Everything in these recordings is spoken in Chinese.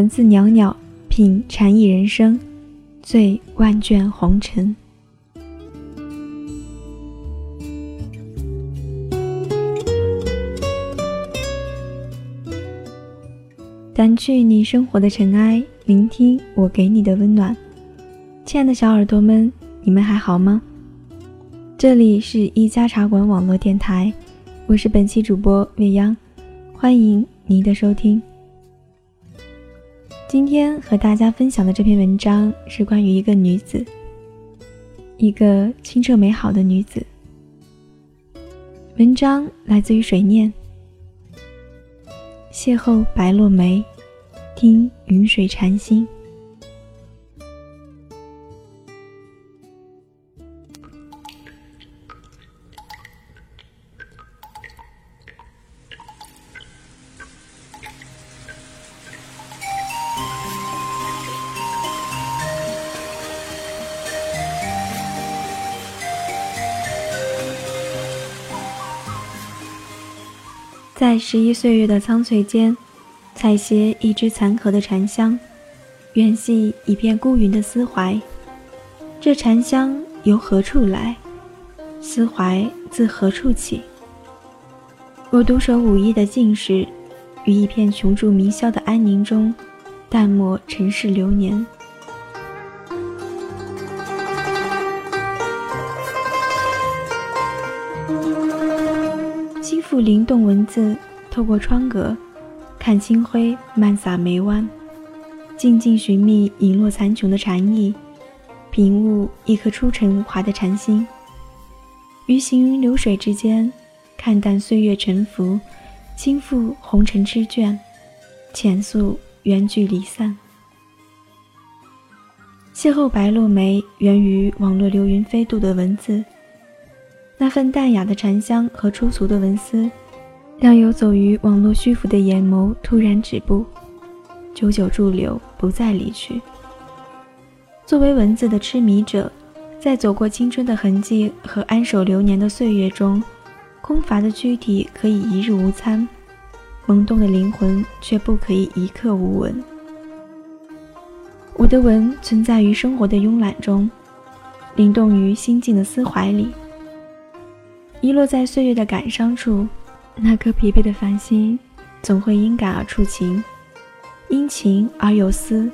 文字袅袅品禅意人生，醉万卷红尘。掸去你生活的尘埃，聆听我给你的温暖。亲爱的小耳朵们，你们还好吗？这里是一家茶馆网络电台，我是本期主播未央，欢迎您的收听。今天和大家分享的这篇文章是关于一个女子，一个清澈美好的女子。文章来自于水念。邂逅白落梅，听云水禅心。在十一岁月的苍翠间，采撷一支残荷的禅香，远系一片孤云的思怀。这禅香由何处来？思怀自何处起？我独守武艺的静室，于一片琼柱迷霄的安宁中，淡漠尘世流年。复灵动文字，透过窗格，看清辉漫洒眉弯，静静寻觅隐落残琼的禅意，品悟一颗出尘无华的禅心。于行云流水之间，看淡岁月沉浮，轻抚红尘痴眷，浅诉缘聚离散。邂逅白落梅，源于网络流云飞渡的文字。那份淡雅的禅香和粗俗的文思，让游走于网络虚浮的眼眸突然止步，久久驻留，不再离去。作为文字的痴迷者，在走过青春的痕迹和安守流年的岁月中，空乏的躯体可以一日无餐，萌动的灵魂却不可以一刻无闻。我的文存在于生活的慵懒中，灵动于心境的思怀里。遗落在岁月的感伤处，那颗疲惫的繁星，总会因感而触情，因情而有思，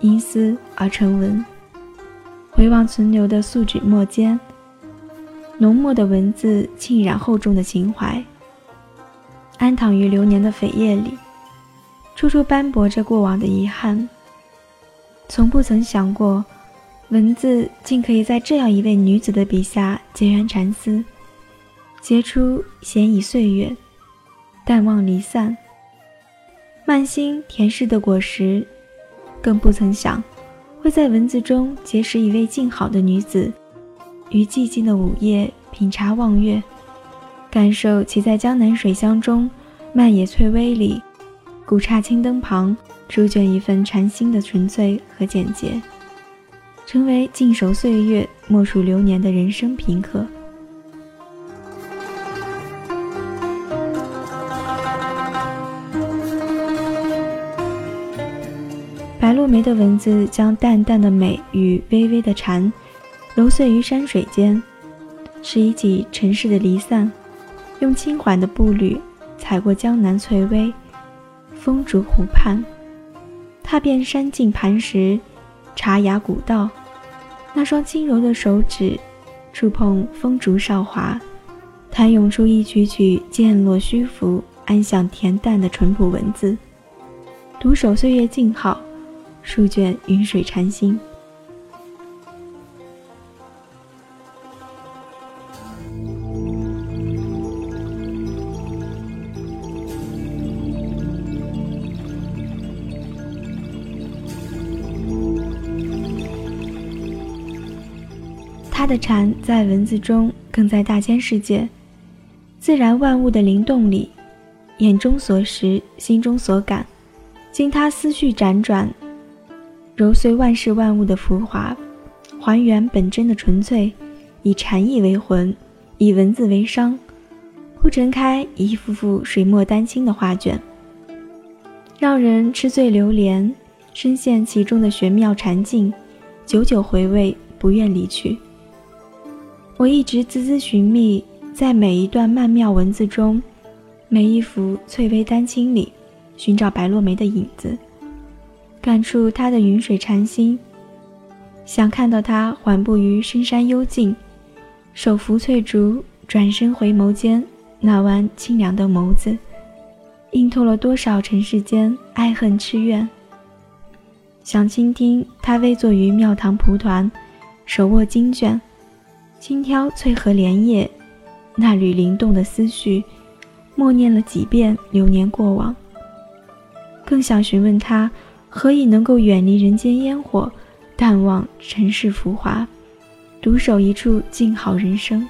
因思而成文。回望存留的素纸墨间，浓墨的文字浸染厚重的情怀，安躺于流年的扉页里，处处斑驳着过往的遗憾。从不曾想过，文字竟可以在这样一位女子的笔下结缘禅思。结出闲倚岁月，淡忘离散，慢心甜适的果实，更不曾想会在文字中结识一位静好的女子，于寂静的午夜品茶望月，感受其在江南水乡中漫野翠微里，古刹青灯旁书卷一份禅心的纯粹和简洁，成为静守岁月、默数流年的人生品刻。白落梅的文字将淡淡的美与微微的禅揉碎于山水间，拾一起尘世的离散，用轻缓的步履踩过江南翠微，风竹湖畔，踏遍山径磐石，茶雅古道，那双轻柔的手指触碰风竹韶华，弹涌出一曲曲渐落虚浮、安详恬淡的淳朴文字，独守岁月静好。书卷云水禅心。他的禅在文字中，更在大千世界、自然万物的灵动里，眼中所识，心中所感，经他思绪辗转。揉碎万事万物的浮华，还原本真的纯粹，以禅意为魂，以文字为商，铺陈开一幅幅水墨丹青的画卷。让人吃醉流连，深陷其中的玄妙禅境，久久回味，不愿离去。我一直孜孜寻觅，在每一段曼妙文字中，每一幅翠微丹青里，寻找白落梅的影子，感触他的云水禅心，想看到他缓步于深山幽静，手扶翠竹，转身回眸间那弯清凉的眸子。映透了多少尘世间爱恨痴怨。想倾听他微坐于庙堂蒲团，手握经卷，轻挑翠荷莲叶，那缕灵动的思绪，默念了几遍流年过往。更想询问他，何以能够远离人间烟火，淡忘尘世浮华，独守一处静好人生。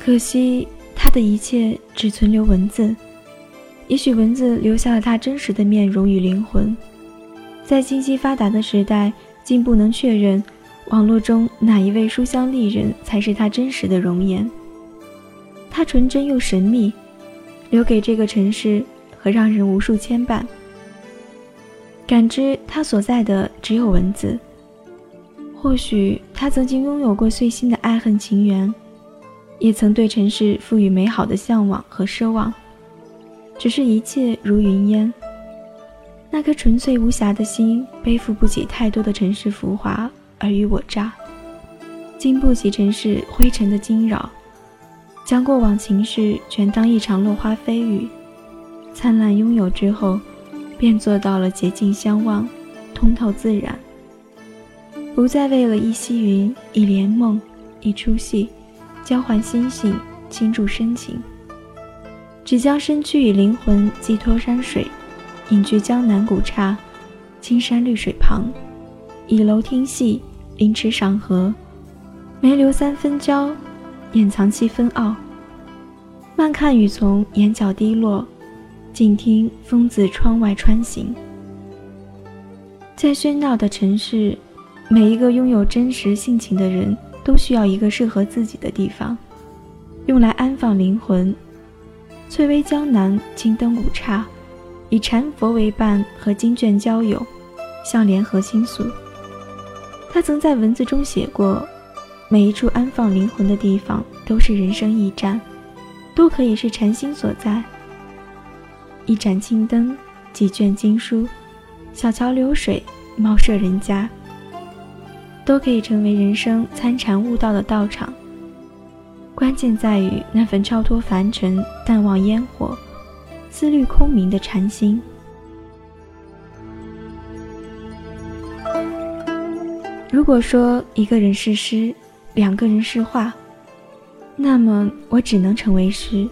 可惜，他的一切只存留文字。也许文字留下了他真实的面容与灵魂。在信息发达的时代，竟不能确认网络中哪一位书香丽人才是他真实的容颜。他纯真又神秘，留给这个城市和让人无数牵绊。感知他所在的只有文字。或许他曾经拥有过碎心的爱恨情缘。也曾对尘世赋予美好的向往和奢望，只是一切如云烟。那颗纯粹无瑕的心，背负不起太多的尘世浮华尔虞我诈，经不起尘世灰尘的惊扰，将过往情事全当一场落花飞雨，灿烂拥有之后，便做到了洁净相望，通透自然，不再为了一袭云、一帘梦、一出戏。交换心性，倾注深情，只将身躯与灵魂寄托山水，隐居江南古刹，青山绿水旁，倚楼听戏，临池赏荷，眉留三分娇，眼藏七分傲。慢看雨从眼角滴落，静听风自窗外穿行。在喧闹的城市，每一个拥有真实性情的人。都需要一个适合自己的地方，用来安放灵魂。翠微江南，青灯古刹，以禅佛为伴，和经卷交友，向联合倾诉。他曾在文字中写过：每一处安放灵魂的地方，都是人生驿站，都可以是禅心所在。一盏青灯，几卷经书，小桥流水，茅舍人家。都可以成为人生参禅悟道的道场，关键在于那份超脱凡尘、淡忘烟火、思虑空明的禅心。如果说一个人是诗，两个人是画，那么我只能成为诗，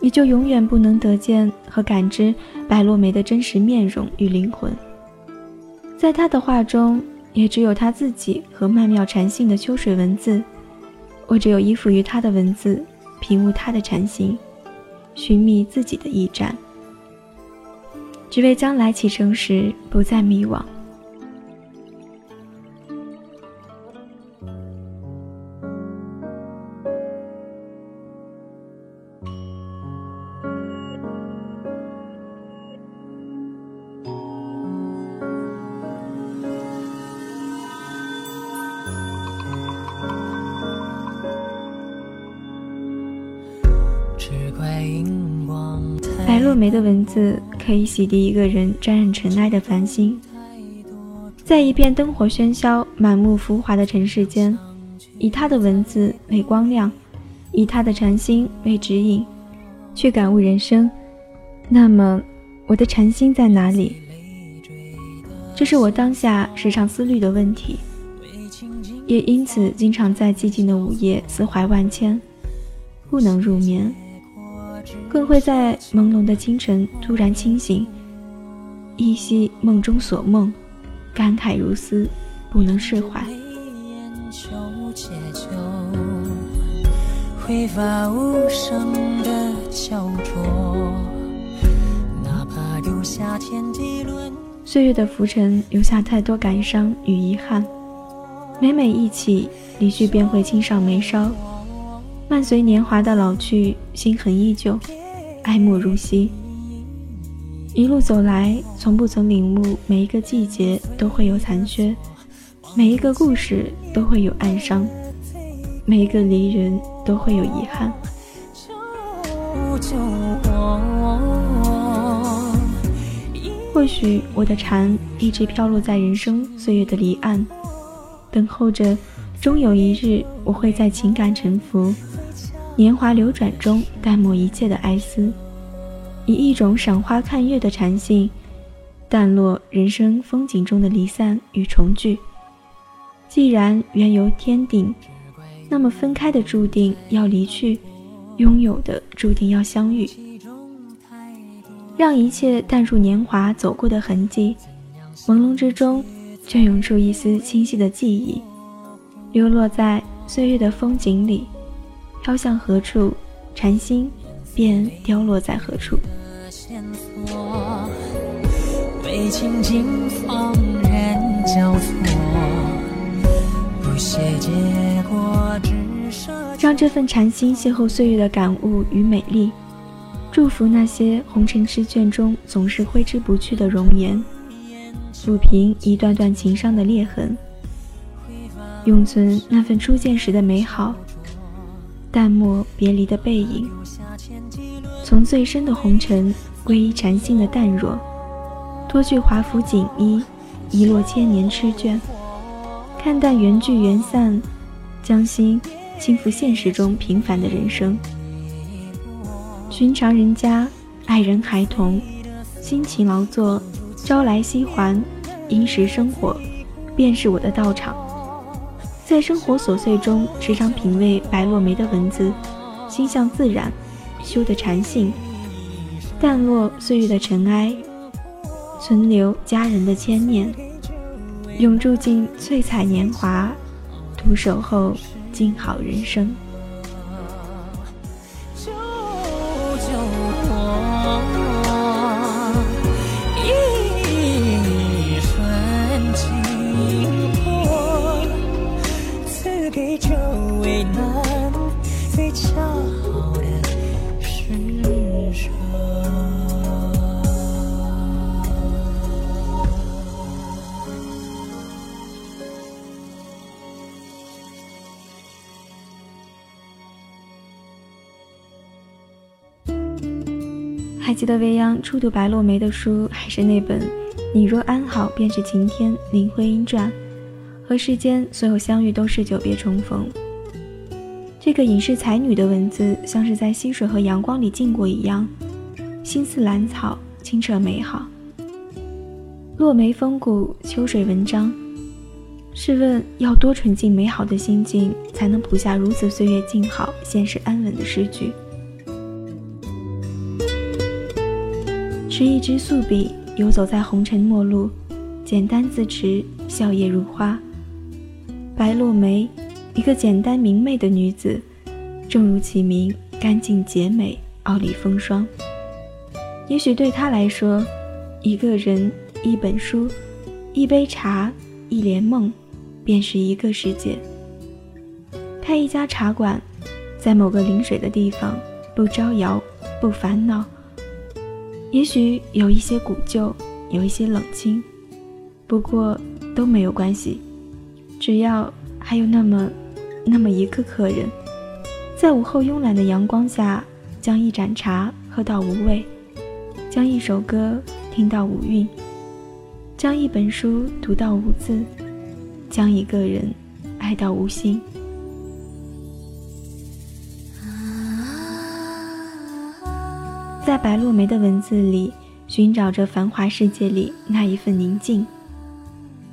你就永远不能得见和感知白落梅的真实面容与灵魂。在她的画中。也只有他自己和曼妙禅性的秋水文字，我只有依附于他的文字，品悟他的禅心，寻觅自己的驿站，只为将来启程时不再迷惘。的文字可以洗涤一个人沾染尘埃的繁星，在一片灯火喧嚣、满目浮华的尘世间，以他的文字为光亮，以他的禅心为指引，去感悟人生。那么，我的禅心在哪里？这是我当下时常思虑的问题，也因此经常在寂静的午夜思怀万千，不能入眠。更会在朦胧的清晨突然清醒，依稀梦中所梦，感慨如斯，不能释怀。岁月的浮沉留下太多感伤与遗憾，每每忆起，离去便会轻上眉梢。伴随年华的老去，心痕依旧，爱莫如昔。一路走来，从不曾领悟，每一个季节都会有残缺，每一个故事都会有暗伤，每一个离人都会有遗憾。或许我的蝉一直飘落在人生岁月的离岸，等候着，终有一日我会在情感沉浮、年华流转中淡漠一切的哀思，以一种赏花看月的禅性，淡落人生风景中的离散与重聚。既然缘由天定，那么分开的注定要离去，拥有的注定要相遇。让一切淡入年华走过的痕迹，朦胧之中，却涌出一丝清晰的记忆，流落在岁月的风景里，飘向何处，禅心便凋落在何处。让这份禅心邂逅岁月的感悟与美丽。祝福那些红尘痴卷中总是挥之不去的容颜，抚平一段段情伤的裂痕，永存那份初见时的美好，淡漠别离的背影。从最深的红尘归依禅心的淡若，脱去华服锦衣，遗落千年痴眷，看淡缘聚缘散，将心轻抚现实中平凡的人生。寻常人家，爱人孩童，辛勤劳作，朝来夕还，殷实生活，便是我的道场。在生活琐碎中，时常品味白落梅的文字，心向自然，修得禅性，淡落岁月的尘埃，存留家人的牵念，永驻进翠彩年华，独守候静好人生。记得未央初读白落梅的书，还是那本《你若安好便是晴天》林徽因传，和世间所有相遇都是久别重逢。这个隐士才女的文字，像是在溪水和阳光里浸过一样，心似兰草，清澈美好。落梅风骨，秋水文章。试问，要多纯净美好的心境，才能谱下如此岁月静好、现实安稳的诗句？持一支素笔，游走在红尘陌路，简单自持，笑靥如花。白落梅，一个简单明媚的女子，正如其名，干净洁美，傲立风霜。也许对她来说，一个人、一本书、一杯茶、一帘梦，便是一个世界。开一家茶馆，在某个临水的地方，不招摇，不烦恼。也许有一些古旧，有一些冷清，不过都没有关系，只要还有那么那么一个客人，在午后慵懒的阳光下，将一盏茶喝到无味，将一首歌听到无韵，将一本书读到无字，将一个人爱到无心。在白落梅的文字里，寻找着繁华世界里那一份宁静。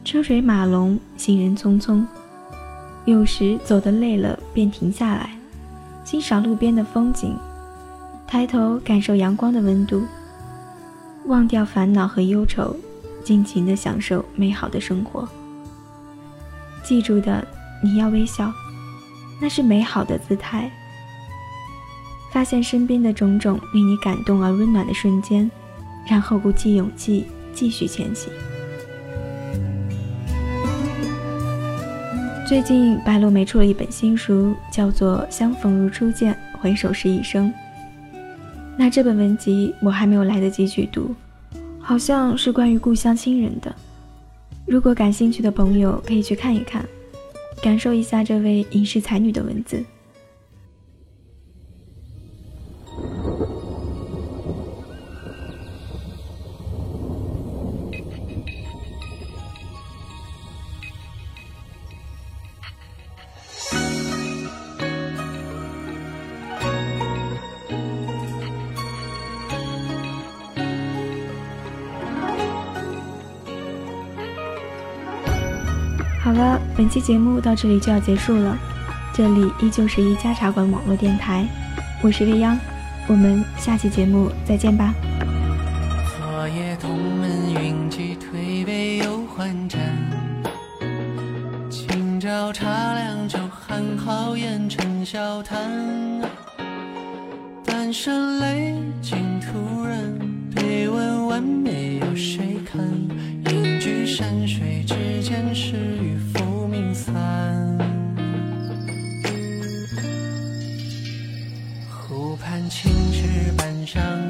车水马龙，行人匆匆，有时走得累了，便停下来，欣赏路边的风景，抬头感受阳光的温度，忘掉烦恼和忧愁，尽情地享受美好的生活。记住的，你要微笑，那是美好的姿态。发现身边的种种令你感动而温暖的瞬间，然后鼓起勇气继续前行。最近白落梅出了一本新书，叫做《相逢如初见，回首是一生》。那这本文集我还没有来得及去读，好像是关于故乡亲人的。如果感兴趣的朋友可以去看一看，感受一下这位影视才女的文字。好了，本期节目到这里就要结束了。这里依旧是一家茶馆网络电台，我是未央，我们下期节目再见吧。昨夜同门云集，推杯又换盏。今朝茶凉酒寒，豪言成笑谈。半生泪尽徒人，对问完美有谁看？隐居山水石